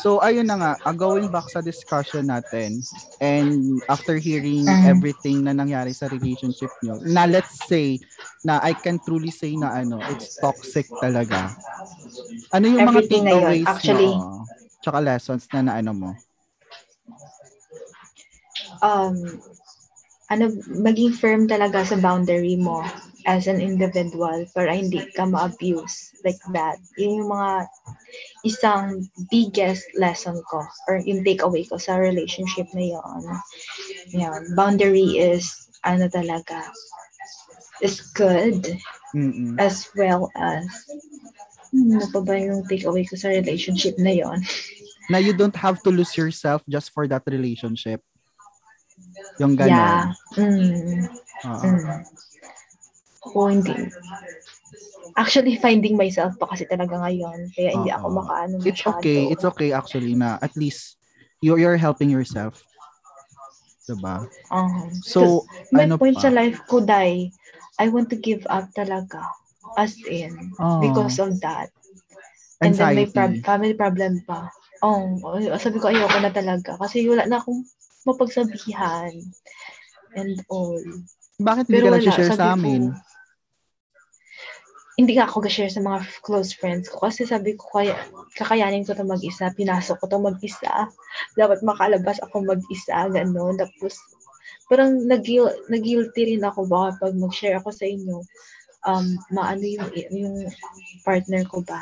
So ayun na nga, uh, going back sa discussion natin and after hearing Mhm. everything na nangyari sa relationship nyo, na let's say na I can truly say na ano, it's toxic talaga. Ano yung mga Everything na yun, takeaways actually. mo? Tsaka lessons na naano mo? um, ano, maging firm talaga sa boundary mo as an individual para hindi ka ma-abuse like that. Yun yung mga isang biggest lesson ko or yung takeaway ko sa relationship na yun. Yan, boundary is ano talaga is good Mm-mm. as well as hmm, ano pa ba yung takeaway ko sa relationship na yon? Na you don't have to lose yourself just for that relationship. Yung Yeah. gano'n. Mm. Oo. Mm. Oo, hindi. Actually, finding myself pa kasi talaga ngayon. Kaya hindi ako Oo. makaano It's masyado. okay. It's okay actually na at least you're, you're helping yourself. Diba? Uh-huh. So, May ano point pa? sa life ko, Dai, I want to give up talaga. As in, Oh, because of that. And then may anxiety. prob- family problem pa. Oh, sabi ko ayoko na talaga. Kasi wala na akong mapagsabihan. And all. Bakit hindi Pero ka nag-share sa ko, amin? Hindi nga ako ga-share sa mga close friends ko kasi sabi ko kaya kakayanin ko to mag-isa, pinasok ko to mag-isa. Dapat makalabas ako mag-isa, gano'n. Tapos parang nag-guil- nag-guilty rin ako baka pag mag-share ako sa inyo, um, maano yung, yung partner ko ba?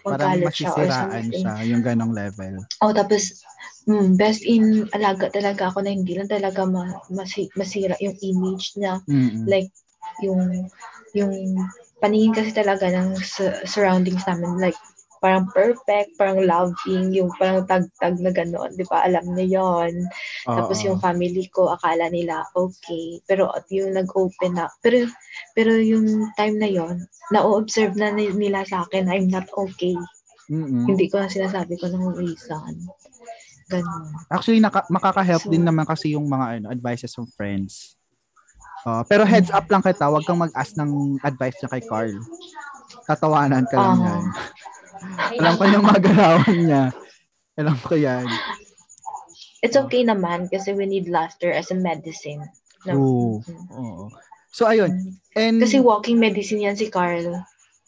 Parang siya masisiraan something. siya, yung ganong level. Oh, tapos, mm, best in alaga talaga ako na hindi lang talaga ma, masi, masira yung image niya Mm-mm. like yung yung paningin kasi talaga ng su- surroundings namin like parang perfect, parang loving, yung parang tag-tag na gano'n, di ba? Alam niya yon Tapos yung family ko, akala nila okay. Pero yung nag-open up, pero, pero yung time na yon na-observe na ni- nila sa akin, I'm not okay. Mm-mm. Hindi ko na sinasabi ko ng reason. Ganun. Actually, naka, makaka-help So- din naman kasi yung mga ano, advices from friends. Uh, pero heads up lang kita, wag kang mag-ask ng advice niya kay Carl. Tatawanan ka lang Ah. yan. Alam ko yung mga galawan niya. Alam ko yan. It's okay naman kasi we need laughter as a medicine. True. Mm. Oo. So, ayun. And Kasi walking medicine yan si Carl.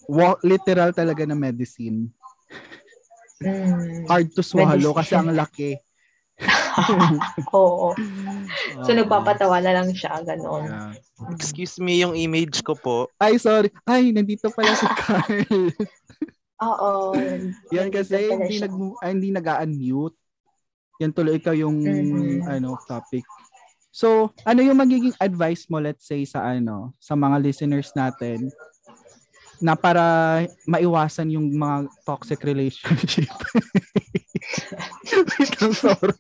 wa- literal talaga na medicine. Mm. Hard to swallow Medicine. kasi ang laki. Oo. So, Oo. nagpapatawa na lang siya, gano'n. Yeah. Excuse me, yung image ko po. Ay, sorry. Ay, nandito pala si Carl. Oo. Yan kasi hindi nag ay, hindi nag-unmute. Yan tuloy ikaw yung Mhm. ano topic. So, ano yung magiging advice mo let's say sa ano sa mga listeners natin na para maiwasan yung mga toxic relationship. Wait lang, sorry.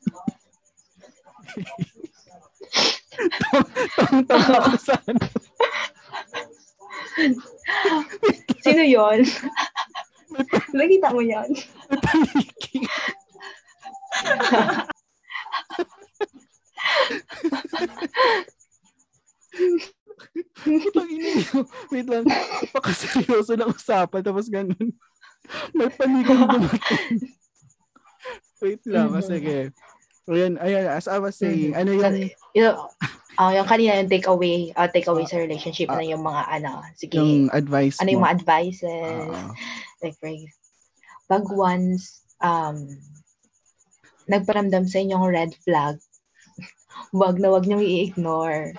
Tawang-tawa ako sa ano. Sino yon? Nakita mo yan? Putang ina niyo. Wait lang. Napakaseryoso na usapan. Tapos ganun. May panikong dumating. Wait lang. Mhm. Sige. Ayan, ayan. As I was saying, ano yung... Yung, ah yung kanina yung takeaway, uh, takeaway sa relationship ah, na yung mga ano, sige, Yung advice ano yung mo. mga advices, Oo. like for pag once um nagparamdam sa inyong red flag, wag na wag niyong i-ignore.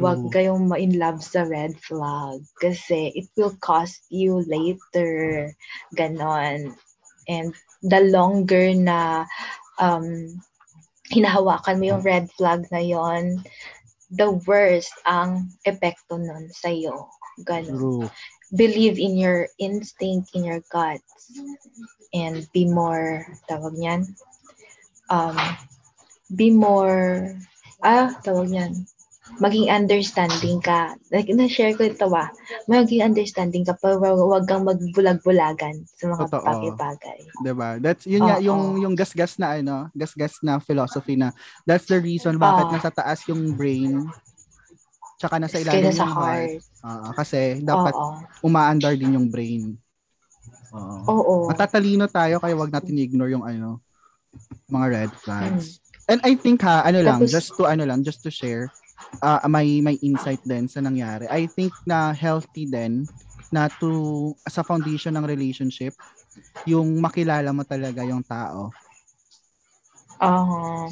Wag True. kayong ma-in love sa red flag kasi it will cost you later. Ganon. And the longer na um, hinahawakan mo yung red flag na yon, the worse ang epekto nun sa'yo. Ganon True. believe in your instinct, in your guts, and be more, tawag niyan, um, be more, ah, tawag niyan, maging understanding ka. Like, na-share ko ito ah, maging understanding ka, pero wag, wag kang magbulag-bulagan sa mga Totoo. bagay-bagay. 'Di ba? That's yun nga Oo. yung yung gasgas na ano, gasgas na philosophy na that's the reason bakit Oo. nasa taas yung brain tsaka nasa Kaya ilalim sa yung heart. heart. Oo, kasi dapat Oo. umaandar din yung brain. Oo. Oo. Matatalino tayo kaya wag natin i-ignore yung ano, mga red flags. And I think ha, ano lang, Tapos- just to ano lang, just to share, uh, may may insight din sa nangyari. I think na healthy din na to sa foundation ng relationship, yung makilala mo talaga yung tao. Oo.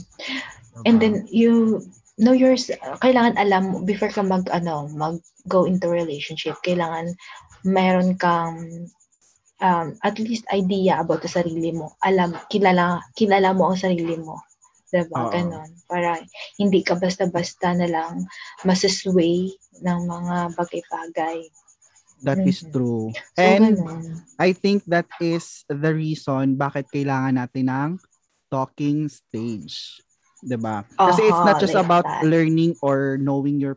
And then you know yours kailangan alam before ka mag ano mag go into relationship kailangan meron kang um, at least idea about sa sarili mo alam kilala kilala mo ang sarili mo diba Oo. ganon para hindi ka basta-basta na lang masasway ng mga bagay-bagay That is Mhm. true. so And ganon I think that is the reason bakit kailangan natin ng talking stage. 'Di ba? Kasi it's not just like about that. learning or knowing your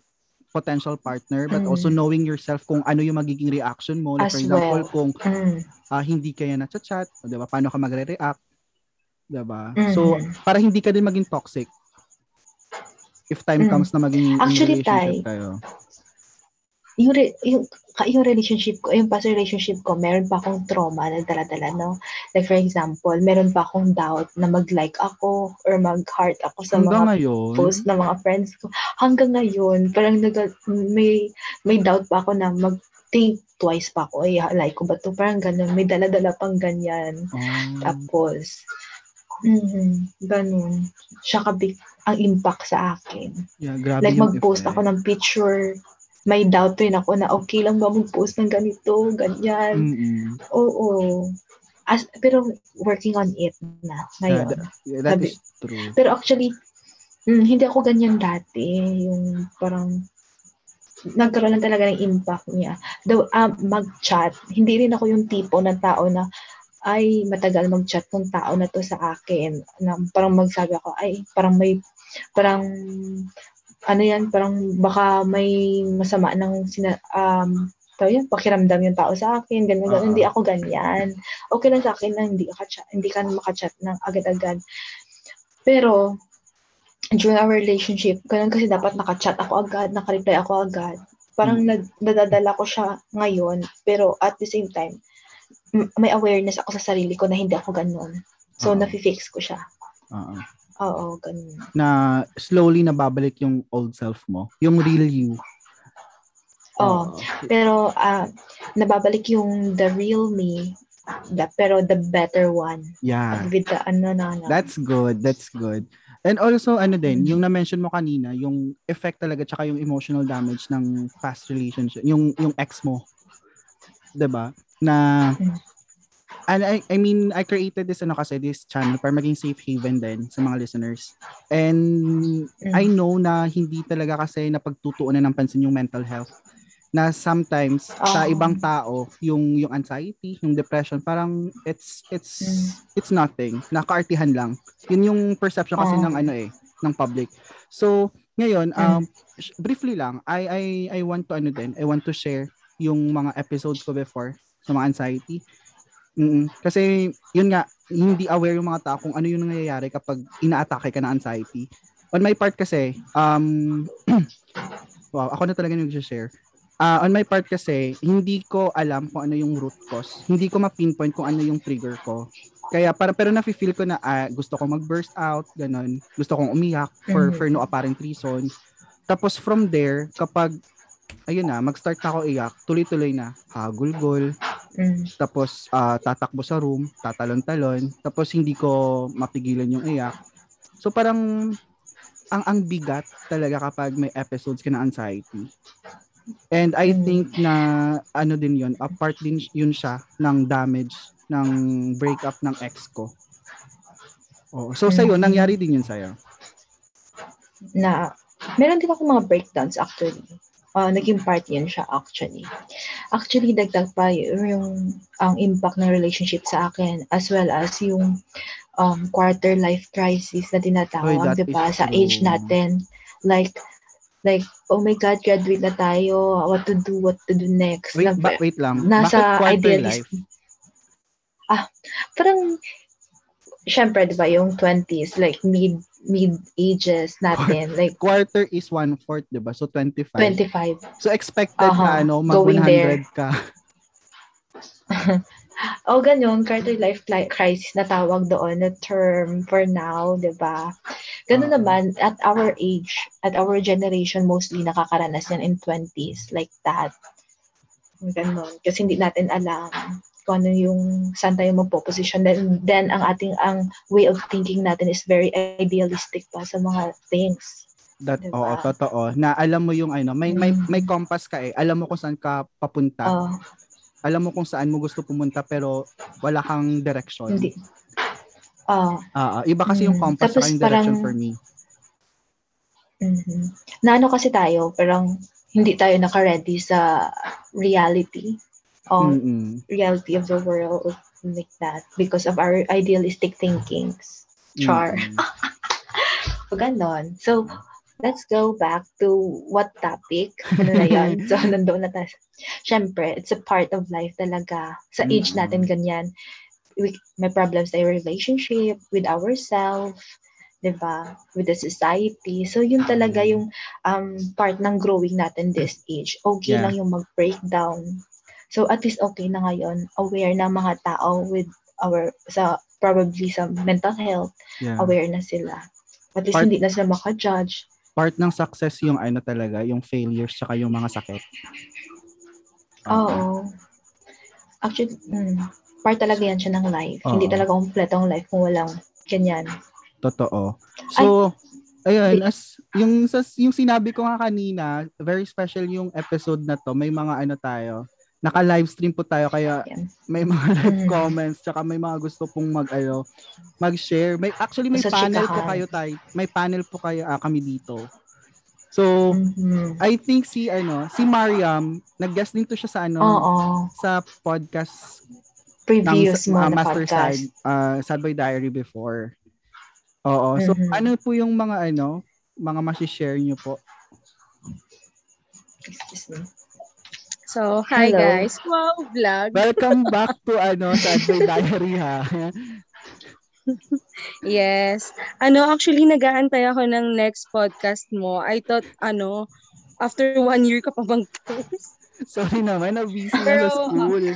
potential partner but Mm. also knowing yourself kung ano yung magiging reaction mo. Like As for example, well. kung Mm, ah, hindi kaya na chat, 'di ba? Paano ka magre-react? 'Di ba? So para hindi ka din maging toxic. If time Mm. comes na maging in Actually, relationship Tay, kayo. yung, re- yung, yung relationship ko, yung past relationship ko, meron pa akong trauma na dala-dala, no? Like, for example, meron pa akong doubt na mag-like ako or mag-heart ako sa Hanggang mga ngayon, post ng mga friends ko. Hanggang ngayon, parang nag may, may doubt pa ako na mag-think twice pa ako. Ay, like ko ba to? Parang ganun. May dala-dala pang ganyan. oh, Tapos, mhm, ganun. Siya kabig ang impact sa akin. yeah, grabe Like mag-post effect. ako ng picture, may doubt rin ako na okay lang ba mag-post ng ganito, ganyan. Mm-mm. Oo. As, pero working on it na Yeah, ngayon. that, yeah, that Sabi- is true. Pero actually, mm, hindi ako ganyan dati. Yung parang nagkaroon lang talaga ng impact niya. Though, um, mag-chat, hindi rin ako yung tipo ng tao na ay matagal mag-chat ng tao na to sa akin. Na parang magsabi ako, ay parang may, parang ano yan, parang baka may masama ng sina, um, tawag yan, pakiramdam yung tao sa akin, ganun, ganun. Oo. Hindi ako ganyan. Okay lang sa akin na hindi ka, hindi ka makachat ng agad-agad. Pero, during our relationship, ganun kasi dapat nakachat ako agad, nakareply ako agad. Parang Hmm. nad- nadadala ko siya ngayon, pero at the same time, may awareness ako sa sarili ko na hindi ako ganun. So, Oo. nafi-fix ko siya. Oo. Oo, ganun. na slowly nababalik yung old self mo, yung real you. Oo. Pero, ah, nababalik yung the real me, the, pero the better one. Yeah. With the, ano na, na. That's good. That's good. And also, ano din, Mm. yung na-mention mo kanina, yung effect talaga tsaka yung emotional damage ng past relationship, yung yung ex mo. 'Di ba? Na Mm. and I, I mean, I created this ano kasi this channel para maging safe haven din sa mga listeners. And Mm. I know na hindi talaga kasi napagtutuunan ng pansin yung mental health na sometimes sa Oh. ibang tao yung yung anxiety, yung depression parang it's it's Mm. it's nothing, nakaartihan lang. Yun yung perception kasi Oh. ng ano eh, ng public. So, ngayon Mm. um briefly lang, I I I want to ano din, I want to share yung mga episodes ko before sa mga anxiety. Mm, kasi yun nga, hindi aware yung mga tao kung ano yung nangyayari kapag inaatake ka ng anxiety. On my part kasi, um, wow, ako na talaga yung share Ah, on my part kasi, hindi ko alam kung ano yung root cause. Hindi ko ma-pinpoint kung ano yung trigger ko. Kaya para pero nafi-feel ko na ah, gusto ko mag-burst out, ganun. Gusto kong umiyak for Mhm. for no apparent reason. Tapos from there, kapag ayun na, mag-start na ako iyak, tuloy-tuloy na, hagulgol, Mm. tapos ah, tatakbo sa room, tatalon-talon, tapos hindi ko mapigilan yung iyak. So parang ang ang bigat talaga kapag may episodes ka na anxiety. And I Mm. think na ano din yun, a part din yun siya ng damage ng breakup ng ex ko. Oh, so sa'yo, Mhm. nangyari din yun sa'yo. na meron din ako mga breakdowns actually. Ah, naging part yun siya actually. Actually, dagdag pa yung ang impact ng relationship sa akin as well as yung um, quarter life crisis na tinatawag, di ba? Sa age natin. Like, like, oh my God, graduate na tayo. What to do, what to do next. Wait, ba, wait lang. nasa Bakit quarter idealist. life? Ah, parang, syempre, di ba, yung 20s, like mid, mid ages natin, like Quarter is one-fourth, di ba? So 25. 25. So expected na Aha, ano, mag going 100 there. ka. O, ganun, quarter life crisis na tawag doon, na term for now, di ba? Ganun Oo. naman, at our age, at our generation, mostly nakakaranas yan in 20s, like that. Ganun. Kasi hindi natin alam kung ano yung saan tayo magpo-position. Then, then ang ating, ang way of thinking natin is very idealistic pa sa mga things. That, Diba? Oo, totoo. Na alam mo yung ano, may, may, Mm. may compass ka eh. Alam mo kung saan ka papunta. Oh, Alam mo kung saan mo gusto pumunta pero wala kang direction. hindi. Ah, ah. iba kasi yung Mm. compass Tapos yung direction parang- for me. mhm. Na ano kasi tayo, parang hindi tayo naka-ready sa reality. Oh, Mm-mm. reality of the world like that because of our idealistic thinkings. Char. So, ganon. So, let's go back to what topic. Ano na yun? so, nandoon na tayo. Siyempre, it's a part of life talaga. Sa age Mm-mm. natin, ganyan. We, may problems tayo relationship with ourselves, di ba? With the society. So, yun talaga yung um, part ng growing natin this age. Okay Yeah. lang yung mag-breakdown. So, at least okay na ngayon. Aware na mga tao with our, sa, probably sa mental health, Yeah. aware na sila. At least Part- hindi na sila maka-judge. Part ng success yung ano talaga, yung failures tsaka yung mga sakit. Oo. Actually, mm, part talaga yan siya ng life. Hindi Oo. talaga kompleto ang life kung walang ganyan. Totoo. So, ayun, Di- as yung yung sinabi ko nga kanina, very special yung episode na to. May mga ano tayo, naka-live stream po tayo kaya may mga live Mm. comments tsaka may mga gusto pong mag ano, mag-share. May actually may Sa panel po kayo tayo. May panel po kayo ah, kami dito. So, Mhm. I think si ano, si Mariam, nag-guest din to siya sa ano, Oo. sa podcast Previous ng mo uh, Master podcast. Side, uh, Sad Boy Diary before. Oo. So, Mhm. ano po yung mga ano, mga ma-share nyo po? Excuse me. So, hi Hello. guys. Wow, vlog. Welcome back to ano, Boy Diary ha. Yes. Ano, actually, nag-aantay ako ng next podcast mo. I thought, ano, after one year ka pa bang? Sorry naman, na-busy na sa school.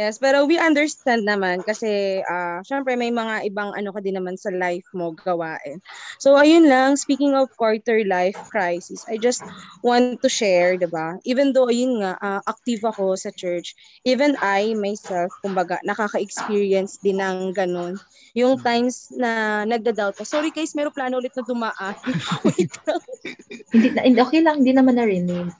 Yes, pero we understand naman kasi ah syempre may mga ibang ano ka din naman sa life mo gawain. So ayun lang, speaking of quarter life crisis, I just want to share, 'di ba? Even though ayun nga ah, active ako sa church, even I myself kumbaga nakaka-experience din ng ganun. Yung times na nagda-doubt ako. Sorry guys, meron plano ulit na dumaan. Wait lang. Hindi, na- hindi, okay lang, hindi naman narinig.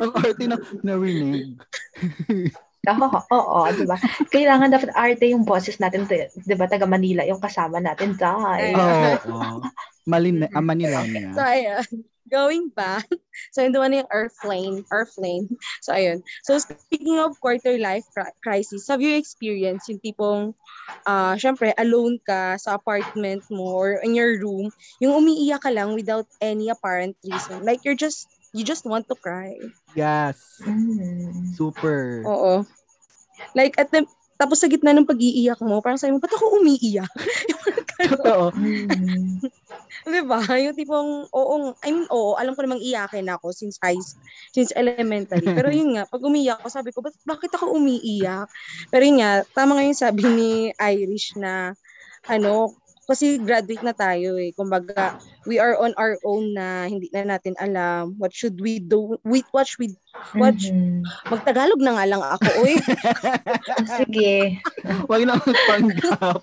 Ang arte na narinig. Oo, oo, di ba? Kailangan dapat arte yung boses natin, di ba? Taga Manila yung kasama natin. Dahil. Ay. Oo. Oh, Malin, ah, Manilena. So, ayun. Going back. So, yun naman yung Earthlane. Earthlane. So, ayun. So, speaking of quarter life cri- crisis, have you experienced yung tipong, ah syempre, alone ka sa apartment mo or in your room, yung umiiyak ka lang without any apparent reason. Like, you're just, you just want to cry. Yes. Mm. Super. Oo. Like, at the, tapos sa gitna ng pag-iiyak mo, parang sabi mo, ba't ako umiiyak? Totoo. Mm. Di ba? Yung tipong, oo, I mean, oo, alam ko namang iyakin ako since high, since elementary. Pero yun nga, pag umiyak ako, sabi ko, "Ba't- bakit ako umiiyak? Pero yun nga, tama nga yung sabi ni Irish na, ano, kasi graduate na tayo eh. Kumbaga, we are on our own na hindi na natin alam what should we do, wait, what should we, what, Mhm. magtagalog na nga lang ako, uy. Sige. Huwag na magpanggap.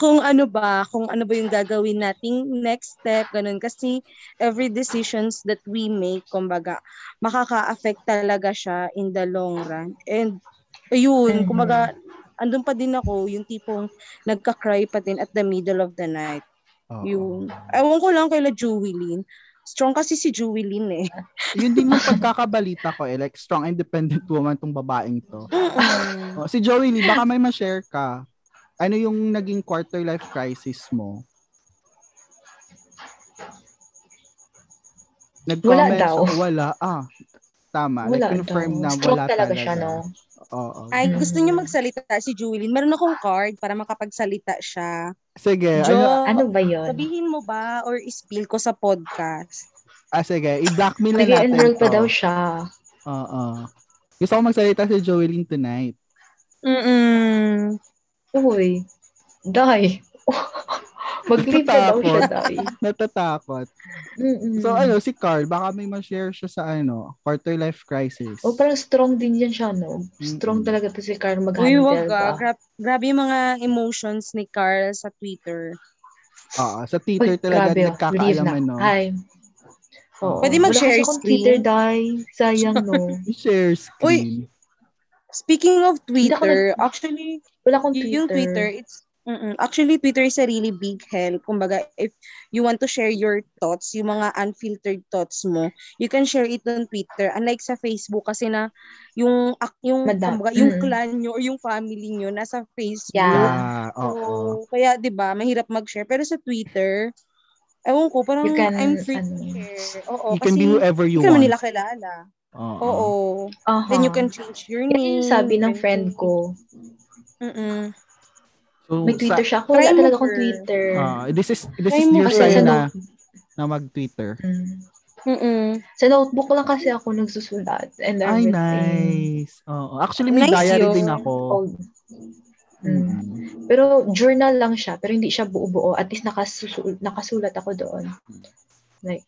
kung ano ba, kung ano ba yung gagawin nating next step, ganun. Kasi every decisions that we make, kumbaga, makaka-affect talaga siya in the long run. And ayun, Mhm. kumbaga, andun pa din ako, yung tipong nagka-cry pa din at the middle of the night. Oo. Yung, ewan ko lang kay la Jewelyn. Strong kasi si Jewelyn eh. Yun din yung pagkakabalita ko eh. Like, strong independent woman tong babaeng to. Oh, si Lee, baka may ma-share ka. Ano yung naging quarter life crisis mo? Nag-comment daw. siya, wala. Ah, tama. Wala like, confirm daw. na Stroke wala talaga talaga. siya, no? Oo. Ay, gusto niyo magsalita si Jewelyn. Meron akong card para makapagsalita siya. Sige, Jo, ano, Ano ba yun? Sabihin mo ba or spill ko sa podcast? ah, sige, i-blackmail na natin Nag-enroll pa daw siya. Oo. Gusto ko magsalita si Joelyn tonight. Mm-mm. Uy. Day. Mag-leave na daw siya, Day. Natatakot. Mm-mm. So ano, si Carl, baka may ma-share siya sa ano, quarter life crisis. Oh, parang strong din yan siya, no? Strong Mm-mm. talaga to si Carl Uy, mag-handle wag ba? ka. Gra- grabe yung mga emotions ni Carl sa Twitter. Oo, sa Twitter Uy, talaga grabe, oh. Leave nagkakaalam na. ano. Hi. Oo. Pwede Wala mag-share screen? Twitter, Day. Sayang, no? Share screen. Speaking of Twitter, actually, Wala akong Twitter. yung Twitter, it's mm actually Twitter is a really big help. Kumbaga, if you want to share your thoughts, yung mga unfiltered thoughts mo, you can share it on Twitter. Unlike sa Facebook kasi na yung ak- yung kumbaga, yung clan nyo or yung family nyo nasa Facebook. Yeah. Yeah, oo. So, kaya 'di ba, mahirap mag-share. Pero sa Twitter, ewan ko, parang You can, I'm free ano, to share. Oo, You kasi can be whoever you want. nila kilala. Oo. Oo. Aha. Then you can change your Yan name. yung sabi ng friend ko. Mm-mm. So, May Twitter siya. Ako, wala talaga akong. Twitter. sa, ah, this is this Try is your sign sa na, na mag-Twitter. Mm. Mm-mm. Sa notebook lang kasi ako nagsusulat and Ay, everything. nice. Oo. Actually, may Nice diary yun. din ako. Old. Mm. Mm. Pero journal lang siya, pero hindi siya buo-buo. At least nakasusul- nakasulat ako doon. Like,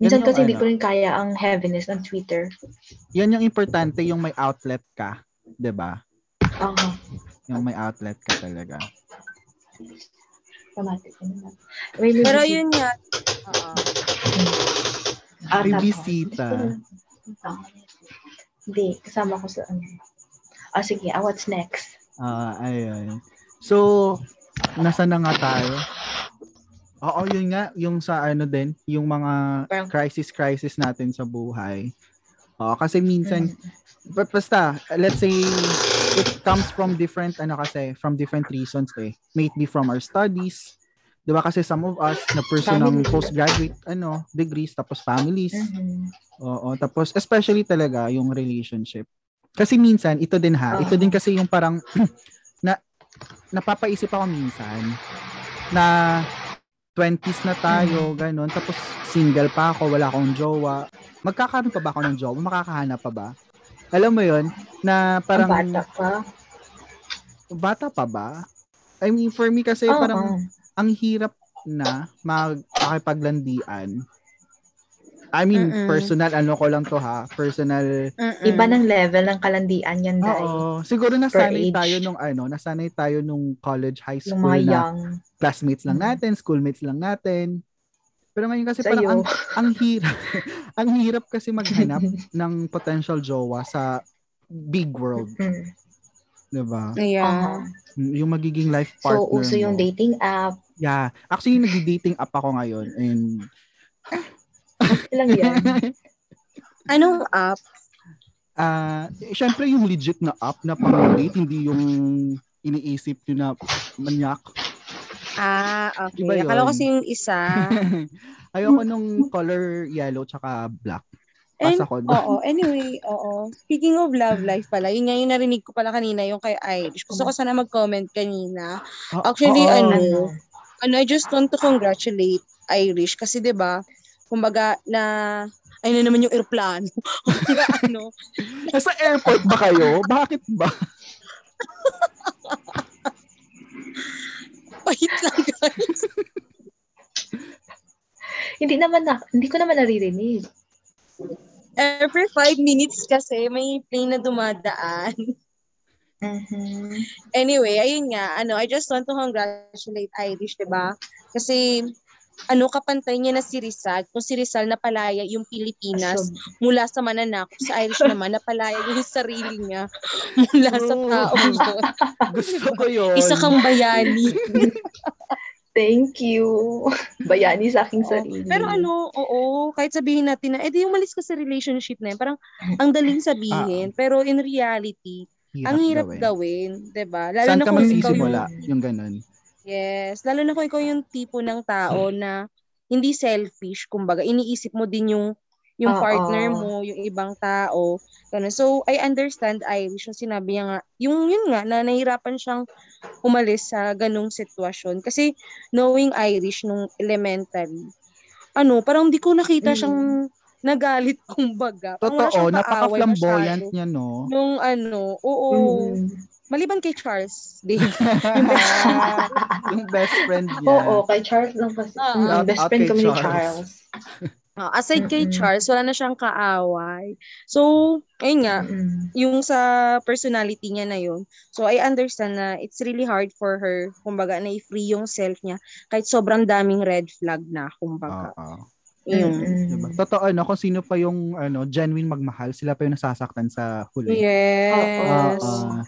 minsan kasi hindi ano. ko rin kaya ang heaviness ng Twitter. Yan yung importante, yung may outlet ka. 'di ba? Aha. Yung may outlet ka talaga. May may Pero yun nga. Oo. Ah, May bisita. Hindi, kasama ko sa ano. Ah, sige. Ah, what's next? Ah, ayun. So, nasa na nga tayo? Oo, yun nga, yung sa ano din, yung mga crisis-crisis natin sa buhay. Oo, kasi minsan, but basta, let's say, it comes from different, ano kasi, from different reasons eh. May it be from our studies, di ba kasi some of us na pursue ng postgraduate, ano, degrees, tapos families. Mhm. Oo, tapos especially talaga yung relationship. Kasi minsan, ito din ha, ito Oo. din kasi yung parang na napapaisip ako minsan na 20s na tayo, ganun, tapos single pa ako, wala akong jowa. Magkakaroon pa ba ako ng jowa? Makakahanap pa ba? Alam mo yon na parang Ang bata pa. bata pa ba? I mean, for me kasi Oo. parang ang hirap na magpakipaglandian. I mean, Mm-mm. personal, ano ko lang to ha, personal Mm-mm. Iba ng level ng kalandian yan, Day. Oo. Siguro age. nasanay tayo nung ano, nasanay tayo nung college, high Yung school mga na young. classmates lang Mm. natin, schoolmates lang natin. Pero ngayon kasi Sa'yo. parang ang, ang hirap, ang hirap kasi maghanap ng potential jowa sa big world, Mm. 'di ba? Yeah. Aha. Yung magiging life So, partner uso yung mo. dating app. Yeah. Actually, nagdi-dating app ako ngayon and Okay lang yan. Anong app? ah, eh, syempre yung legit na app na pang-date, hindi yung iniisip nyo na manyak. Ah, okay. Yun. Akala ko kasi yung isa. Ayoko nung color yellow tsaka black. And, Pass ako doon. oo, anyway, oo. Speaking of love life pala, yun nga yung narinig ko pala kanina, yung kay Irish. Gusto ko sana mag-comment kanina. Ah, Actually, oo. ano, Ano? ano, I just want to congratulate Irish kasi 'di ba? Kumbaga na ay na naman yung. Kumbaga, ano, Nasa airport ba kayo? Bakit ba? wait lang guys. Hindi naman na, hindi ko naman naririnig. Every five minutes kasi may plane na dumadaan. Mhm. Anyway, ayun nga, ano, I just want to congratulate Irish, 'di ba? Kasi ano kapantay niya na si Rizal. Kung si Rizal napalaya yung Pilipinas Assume. mula sa mananakop, si Irish naman napalaya yung sarili niya mula sa Oo. taong yun. Gusto ko yun. Isa kang bayani. Thank you. Bayani sa aking Oo. sarili. Pero ano, oo, kahit sabihin natin na, edi umalis ka sa relationship na yun. Parang, ang daling sabihin. pero in reality, ang hirap gawin. 'di ba Lalo Saan na ka kung ikaw yung, magsisimula? Yung ganun. Yes, lalo na kung ikaw yung tipo ng tao na hindi selfish, kumbaga, iniisip mo din yung yung Oo. partner mo, yung ibang tao. Ganun. So, I understand Irish yung sinabi niya nga, yung yun nga, na nahirapan siyang umalis sa ganung sitwasyon. Kasi, knowing Irish nung elementary, ano, parang hindi ko nakita Mm. siyang nagalit kumbaga. Parang wala Totoo, siyang kaaway napaka-flamboyant masyado. niya, no? Nung ano, oo. Mm. Maliban kay Charles. Di. Yung best yung best friend niya. Oo, kay Charles lang kasi. Shout best friend kami ni Charles. Oh, aside kay Mm-mm. Charles, wala na siyang kaaway. So, ayun nga, Mm-mm. yung sa personality niya na yun. So, I understand na it's really hard for her, kumbaga, na i-free yung self niya kahit sobrang daming red flag na, kumbaga. Oo. Yun. Mm-mm. Diba? Totoo, no? Kung sino pa yung ano, genuine magmahal, sila pa yung nasasaktan sa huli. Yes. Oo.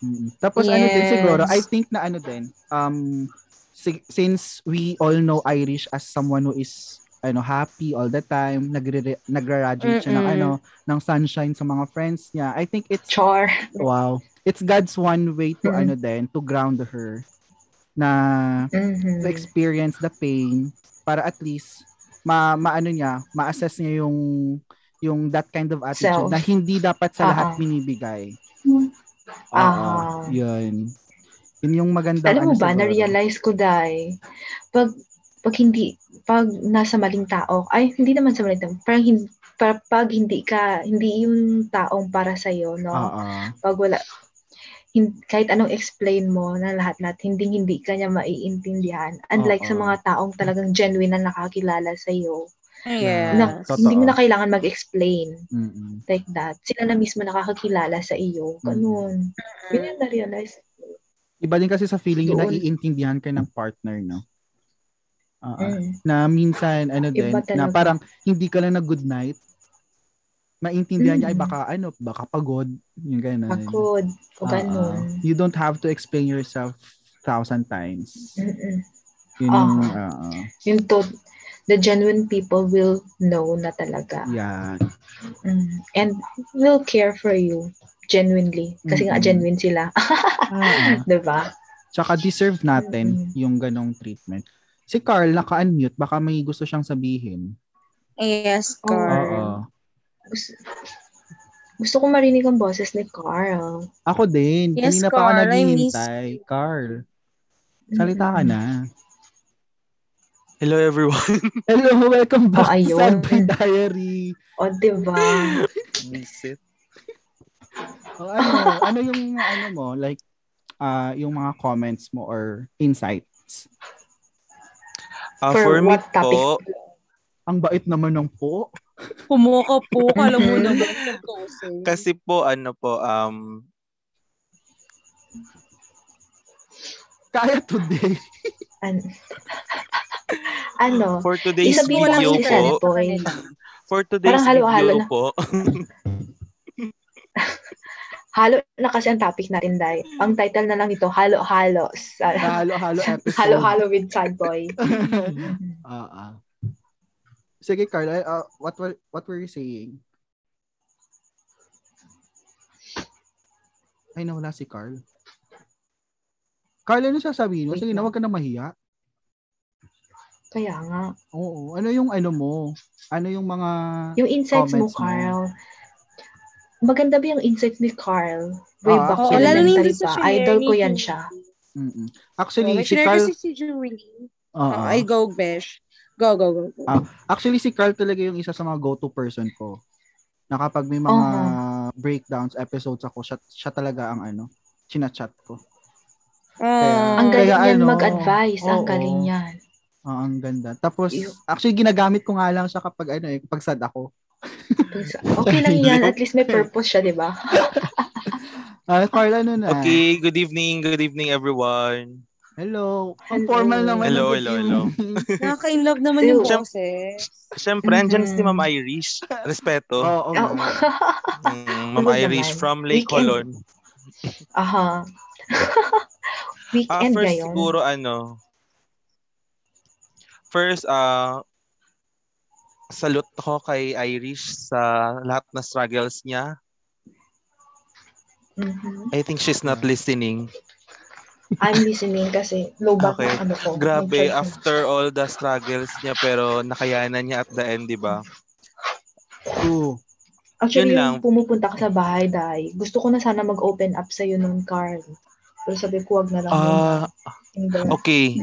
Mm. Tapos ano din Yes. siguro, I think na ano din, um, si- since we all know Irish as someone who is ano happy all the time, nagre nagra-radiate siya ng ano, ng sunshine sa mga friends niya. I think it's Char. wow. It's God's one way to Mhm. ano din, to ground her na Mhm. to experience the pain para at least ma maano niya, ma-assess niya yung yung that kind of attitude Self. na hindi dapat sa lahat Ah. binibigay. Ah. Oo, yun. Yun yung magandang Alam mo ano ba, siguro. na-realize ko dahil, pag, pag hindi, pag nasa maling tao, ay, hindi naman sa maling tao, parang hindi, pa- pag hindi ka, hindi yung taong para sa'yo, no? Oo. Pag wala, hin, kahit anong explain mo na lahat-lahat, hindi hindi ka niya maiintindihan. Unlike sa Oo. mga taong talagang genuine na nakakilala sa'yo, Yes. na Totoo. hindi mo na kailangan mag-explain Mm-mm. like that. Sila na mismo nakakakilala sa iyo. Ganun. Yun yung na-realize. Iba din kasi sa feeling yung Doon. naiintindihan ka ng partner, no? Oo. Mm. Na minsan, ano din, Iba na parang hindi ka lang na good night, maintindihan niya, ay Mm. baka ano, baka pagod, yung gano'n. Pagod. O Oo. ganun. You don't have to explain yourself thousand times. Mm-mm. Yun yung, Ah. oo. Yung to, the genuine people will know na talaga. yeah. Mm. And will care for you genuinely. Kasi nga Mm-mm. genuine sila. Oo. 'Di ba? Tsaka deserve natin Mm-mm. yung ganong treatment. Si Carl, naka-unmute, baka may gusto siyang sabihin. Yes. Carl. Oo. Gusto, gusto ko marinig ang boses ni Carl. Ako din. Yes, Kanina pa ako Carl, I miss naghihintay. Carl, salita ka na. Hello everyone. Hello, welcome back Oh, to ayun. Sad Boy Diary. O, 'di ba? Miss it. O, ano, ano yung ano mo, like, ah yung mga comments mo or insights? Ah, For for, me what topic? po, Ang bait naman ng po. Pumuka po, kala mo nag-closing. kasi po ano po um Kaya today. An- ano? for today's Isabihin mo lang video po, for today's Parang halo-halo video na. po, Halo na kasi ang topic natin, Day. Ang title na lang nito, Halo-Halo. Halo-halo episode. Halo-Halo with Sad Boy. Ah, ah. Sige, Carl, ay, ah, what were what were you saying? Ay, nawala si Carl. Carl, ano sasabihin mo? Sige na, huwag ka na mahiya. Kaya nga. Oo. Ano yung ano mo? Ano yung mga... Yung insights mo, Comments mo. Carl. Maganda ba yung insights ni Carl? Way Ah, back Oo, actually, lalo na hindi sa Idol ko yan siya. Mm-mm. Oh, Actually, may si Carl... si Julie. Oh, ay, go, Besh. Go, go, go. go. Ah, Actually, si Carl talaga yung isa sa mga go-to person ko. Na kapag may mga Oo. breakdowns, episodes ako, siya, siya talaga ang ano, chinachat ko. Ah, Ang galing Kaya niyan ano, mag-advise. Ang oo. galing niyan. Oo, ang ganda. Tapos, actually, ginagamit ko nga lang siya kapag ano eh, pag sad ako. Okay lang yan. At least may purpose siya, di ba? Ah, Carl, ano na? okay, good evening, good evening everyone. Hello. Ang formal naman. Hello, hello, hello. Nakaka-inlove naman yung boses. Siyempre, andyan Mhm. si Ma'am Irish. Respeto. Oo Oh. nga. Mm, Ma'am naman. from Lake Weekend. Colon. Aha. Ah, Weekend first ngayon. siguro ano, first, ah, salute ko kay Irish sa lahat na struggles niya. Mhm. I think she's not listening. I'm listening kasi low back Okay. ano ko. Grabe, after all the struggles niya, pero nakayanan niya at the end, di ba? True. Actually, Yun lang. pumupunta ka sa bahay, Day, gusto ko na sana mag-open up sa'yo nun, Carl. Pero sabi ko, wag na lang. Muna. okay.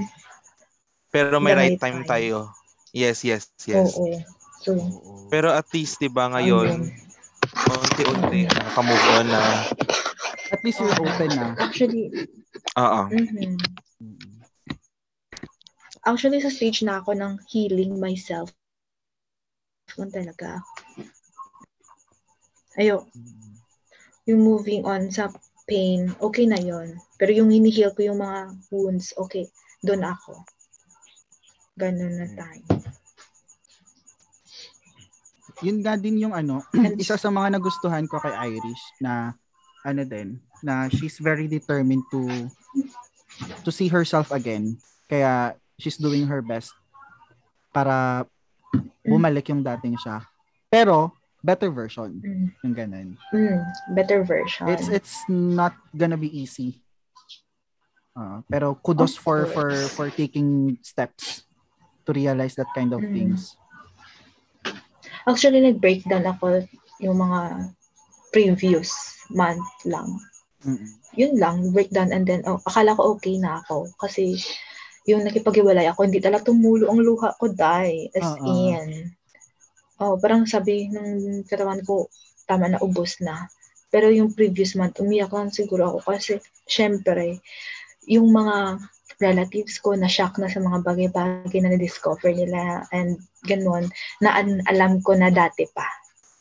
Pero may right time time. tayo. Yes, yes, yes. Oo. So, Pero at least, di ba, ngayon, unti-unti, nakamove on na. At least you're open na. Actually, Oo. mhm. Actually, sa stage na ako ng healing myself. Yun talaga. Ayo, yung moving on sa pain, okay na yon. Pero yung hinihil ko yung mga wounds, okay, doon ako. Ganun na tayo. Yun nga din yung ano, isa sa mga nagustuhan ko kay Irish na ano din, na she's very determined to to see herself again. Kaya she's doing her best para bumalik yung dating siya. Pero better version, Mm, yung ganun. mm, better version. It's it's not gonna be easy. Uh, pero kudos Of for for course. for taking steps to realize that kind of Mm. things. Actually, nag-breakdown ako yung mga previous month lang. Mm-mm. Yun lang, breakdown and then, oh, akala ko okay na ako. Kasi yung nakipag-iwalay ako, hindi talaga tumulo ang luha ko, die. As Oo. in. Oh, parang sabi ng katawan ko, tama na, ubos na. Pero yung previous month, umiyak lang siguro ako kasi, syempre, yung mga relatives ko na shock na sa mga bagay-bagay na na-discover nila and ganun, na an- alam ko na dati pa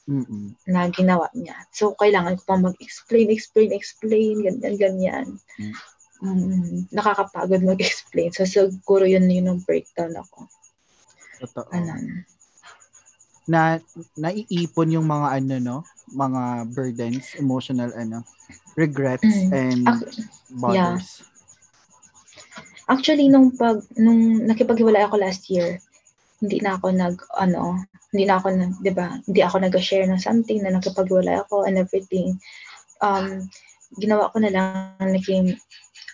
Mm-mm. na ginawa niya. So, kailangan ko pa mag-explain, explain, explain, ganyan, ganyan. Mm. Mm, nakakapagod mag-explain. So, siguro yun yun ang breakdown ako. Totoo. Anan. na naiipon yung mga ano no, mga burdens, emotional ano, regrets Mm. and Ac- bothers. Actually, nung pag, nung nakipaghiwalay ako last year, hindi na ako nag, ano, hindi na ako, di ba, hindi ako nag-share ng something na nakipaghiwalay ako and everything. Um, ginawa ko na lang, naging,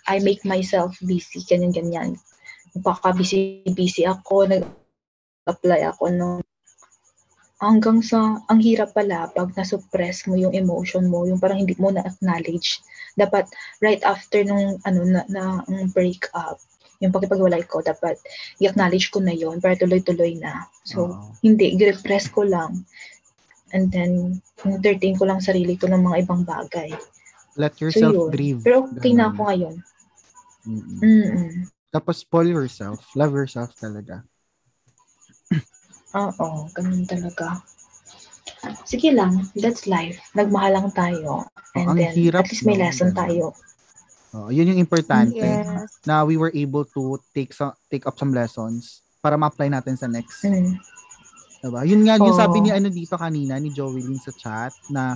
I make myself busy, ganyan-ganyan. Napaka-busy-busy ako, nag-apply ako nung hanggang sa, ang hirap pala pag na-suppress mo yung emotion mo, yung parang hindi mo na-acknowledge. Dapat, right after nung, ano, na, na ang break up, yung pagkipagwalay ko, dapat i-acknowledge ko na yon para tuloy-tuloy na. So, Oo. hindi, i-repress ko lang. And then, entertain ko lang sarili ko ng mga ibang bagay. Let So, yourself yun. grieve. Pero okay na ako ngayon. Mm-mm. Mm-mm. Tapos spoil yourself. Love yourself talaga. Oo, ganun talaga. Sige lang, that's life. Nagmahal lang tayo. And ang then, hirap, at least may no? lesson tayo. Oo, yun yung importante Yes. na we were able to take some take up some lessons para ma-apply natin sa next. Mm. Diba? Yun nga, yung Oo. sabi ni ano dito kanina, ni Joelyn sa chat, na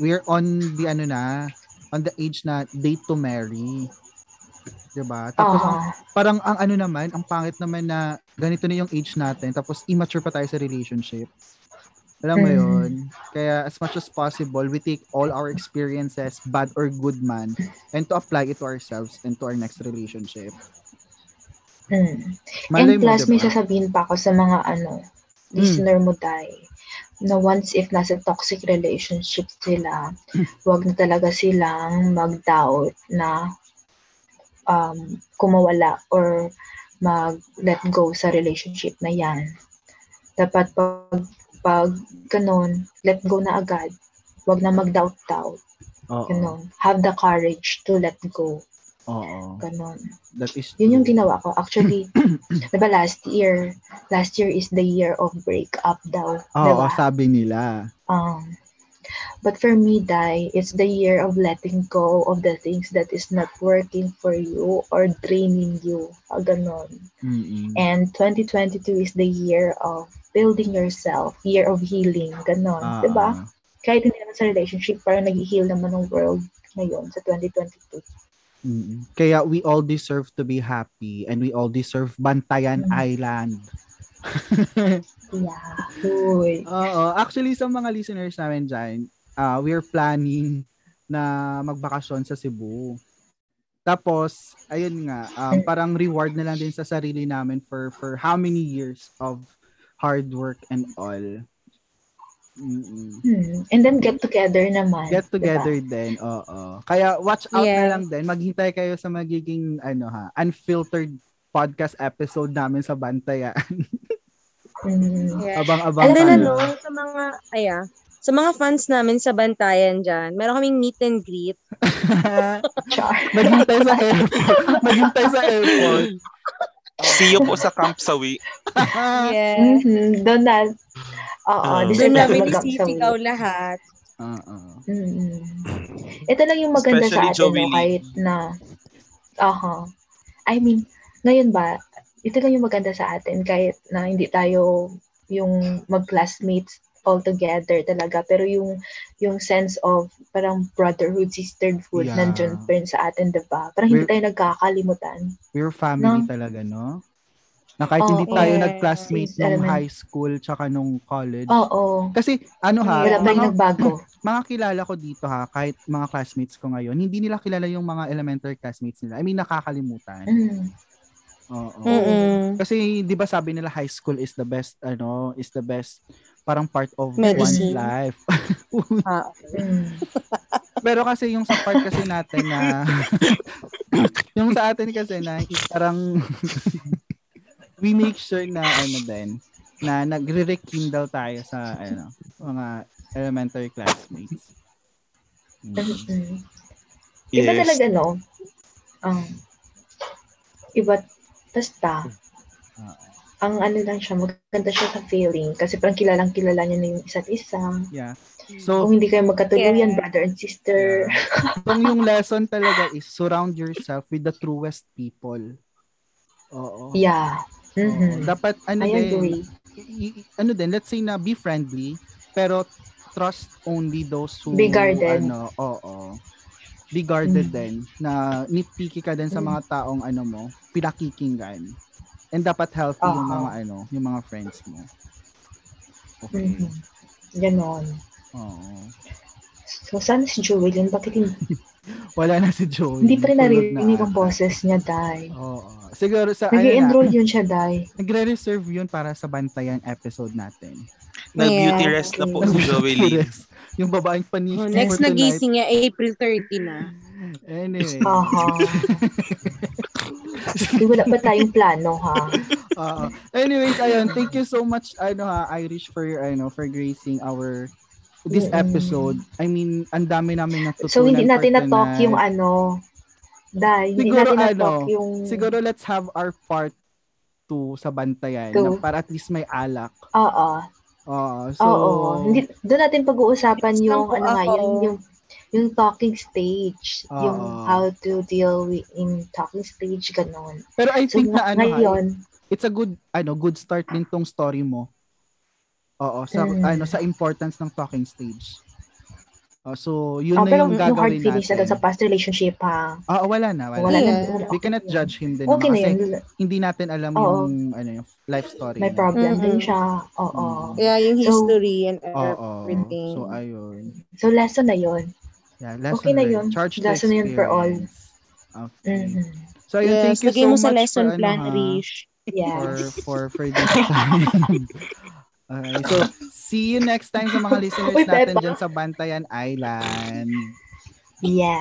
we're on the ano na, on the age na date to marry. Diba? Tapos ang, Ah, parang ang ano naman, ang pangit naman na ganito na yung age natin, tapos immature pa tayo sa relationship. Alam mo Mm. yun? Kaya as much as possible, we take all our experiences, bad or good man, and to apply it to ourselves and to our next relationship. mm. Malay And mo, plus, may diba? sasabihin pa ako sa mga ano, Mm. listener mo dahil na once if nasa toxic relationship sila, wag na talaga silang mag-doubt na um, kumawala or mag-let go sa relationship na yan. Dapat pag, pag ganun, let go na agad. Wag na mag-doubt-doubt. Oo. Ganun. Have the courage to let go. Oo. Ganun. That is Yun yung true. ginawa ko. Actually, diba last year, last year is the year of breakup daw. Oo, diba? sabi nila. Um, but for me, Dai, it's the year of letting go of the things that is not working for you or draining you. Ah, ganon. Mm-mm. And 2022 is the year of building yourself, year of healing. Ganon. Ah, diba? ah. Kahit hindi naman sa relationship, parang nag-heal naman ng world ngayon sa 2022. Mm-mm. Kaya we all deserve to be happy and we all deserve Bantayan Mm. Island. Yeah. Uy. Oo. Actually, sa mga listeners namin dyan, uh, we're planning na magbakasyon sa Cebu. Tapos, ayun nga, um, parang reward na lang din sa sarili namin for for how many years of hard work and all. Mm-mm. Hmm. And then get together naman. Get diba? together din, oo. Kaya watch out na Yes. lang din. Maghintay kayo sa magiging ano ha, unfiltered podcast episode namin sa Bantayan. Mm. Yeah. Abang-abang And then ano, sa mga, aya, sa mga fans namin sa Bantayan dyan, meron kaming meet and greet. Maghintay sa airport. Maghintay sa airport. See you po sa Camp Sawi. Yes. Mm-hmm. Doon na. Oo, Ah. deserve Doon namin week. lahat. Oo. Mm-hmm. Ito lang yung maganda Especially sa atin, Joey no, Lee. kahit na, aha. I mean, ngayon ba, ito lang yung maganda sa atin, kahit na hindi tayo yung mag-classmates all together talaga, pero yung yung sense of parang brotherhood, sisterhood, Yeah. nandun pa rin sa atin, diba? Parang hindi We're- tayo nagkakalimutan. We're family No? talaga, no? Na kahit Oo. hindi tayo Yes. nag-classmate nung high school tsaka nung college. Oo. Kasi ano ha, Wala mga, nagbago. mga kilala ko dito ha, kahit mga classmates ko ngayon, hindi nila kilala yung mga elementary classmates nila. I mean, nakakalimutan. Mm. Oo. Mm-mm. Kasi 'di ba sabi nila high school is the best ano, is the best parang part of Medicine. one's life. Ah. Pero kasi yung sa part kasi natin na yung sa atin kasi na parang we make sure na ano din na nagre-rekindle tayo sa ano mga elementary classmates. Mm. Mm. Iba Yes. talaga, no? Um, iba, basta, Oo. Ang ano lang siya, maganda siya sa feeling kasi parang kilalang kilala niya na yung isa't isa. yeah. So, Kung hindi kayo magkatuluyan, Yeah. brother and sister. kung yung lesson talaga is surround yourself with the truest people. Oo. Yeah. Oo. Mhm. Dapat ano I din, agree. ano din, let's say na be friendly, pero trust only those who Be guarded. ano, oo. Be guarded Mm. din na nitpicky ka din sa Mm. mga taong ano mo, pinakikinggan. And dapat healthy yung Oo. mga ano, yung mga friends mo. Okay. Mhm. Ganon. Oo. So, sana si Joelyn, bakit hindi, Wala na si Joey. hindi pa rin naririnig ang boses niya, Dai. Oo. Siguro sa na, Nag-enroll yun siya, Dai. nagre-reserve yun para sa bantayan episode natin. Nag-beauty Yeah. rest na po si Joey Lee. yung babaeng panis Oh, next nagising niya, April 30 na. Anyway. Aha. Di, wala pa tayong plano, ha? Oo. Anyways, ayun, thank you so much ano ha, Irish for your ano for gracing our this Mm-mm. episode. I mean, ang dami namin natutunan. So, hindi natin na-talk tonight. yung ano, Dai, hindi Siguro natin na-talk ano, yung... Siguro let's have our part 2 sa bantayan na para at least may alak. Oo. Oo. So, Oo. Hindi, doon natin pag-uusapan yung, ano nga, yung, yung, yung talking stage. Oo. Yung how to deal with in talking stage, ganon. pero I So, think na ano ngayon, it's a good ano good start din tong story mo. Oo, sa Mm. ano sa importance ng talking stage. Oh, so yun oh, na pero yung yung hard gagawin feelings na natin. doon sa past relationship, ha? Ah, wala na, wala. Wala na. na. Yeah. wala- We cannot judge him din Okay naman na kasi yun. hindi natin alam Oo. yung ano yung life story. May problem din Mm-mm. siya. Oo. Mm. Yeah, yung So, history and Oo. everything. So ayun. So, lesson na yun. Yeah, lesson Okay na learned. yun. Charge Lesson na yun for all. Okay. Mhm. So ayun, yes, thank you so mo sa much lesson for plan, ano, Rish. for Yes. for for this time. Okay, so see you next time sa mga listeners Uy, natin dyan sa Bantayan Island. Yes.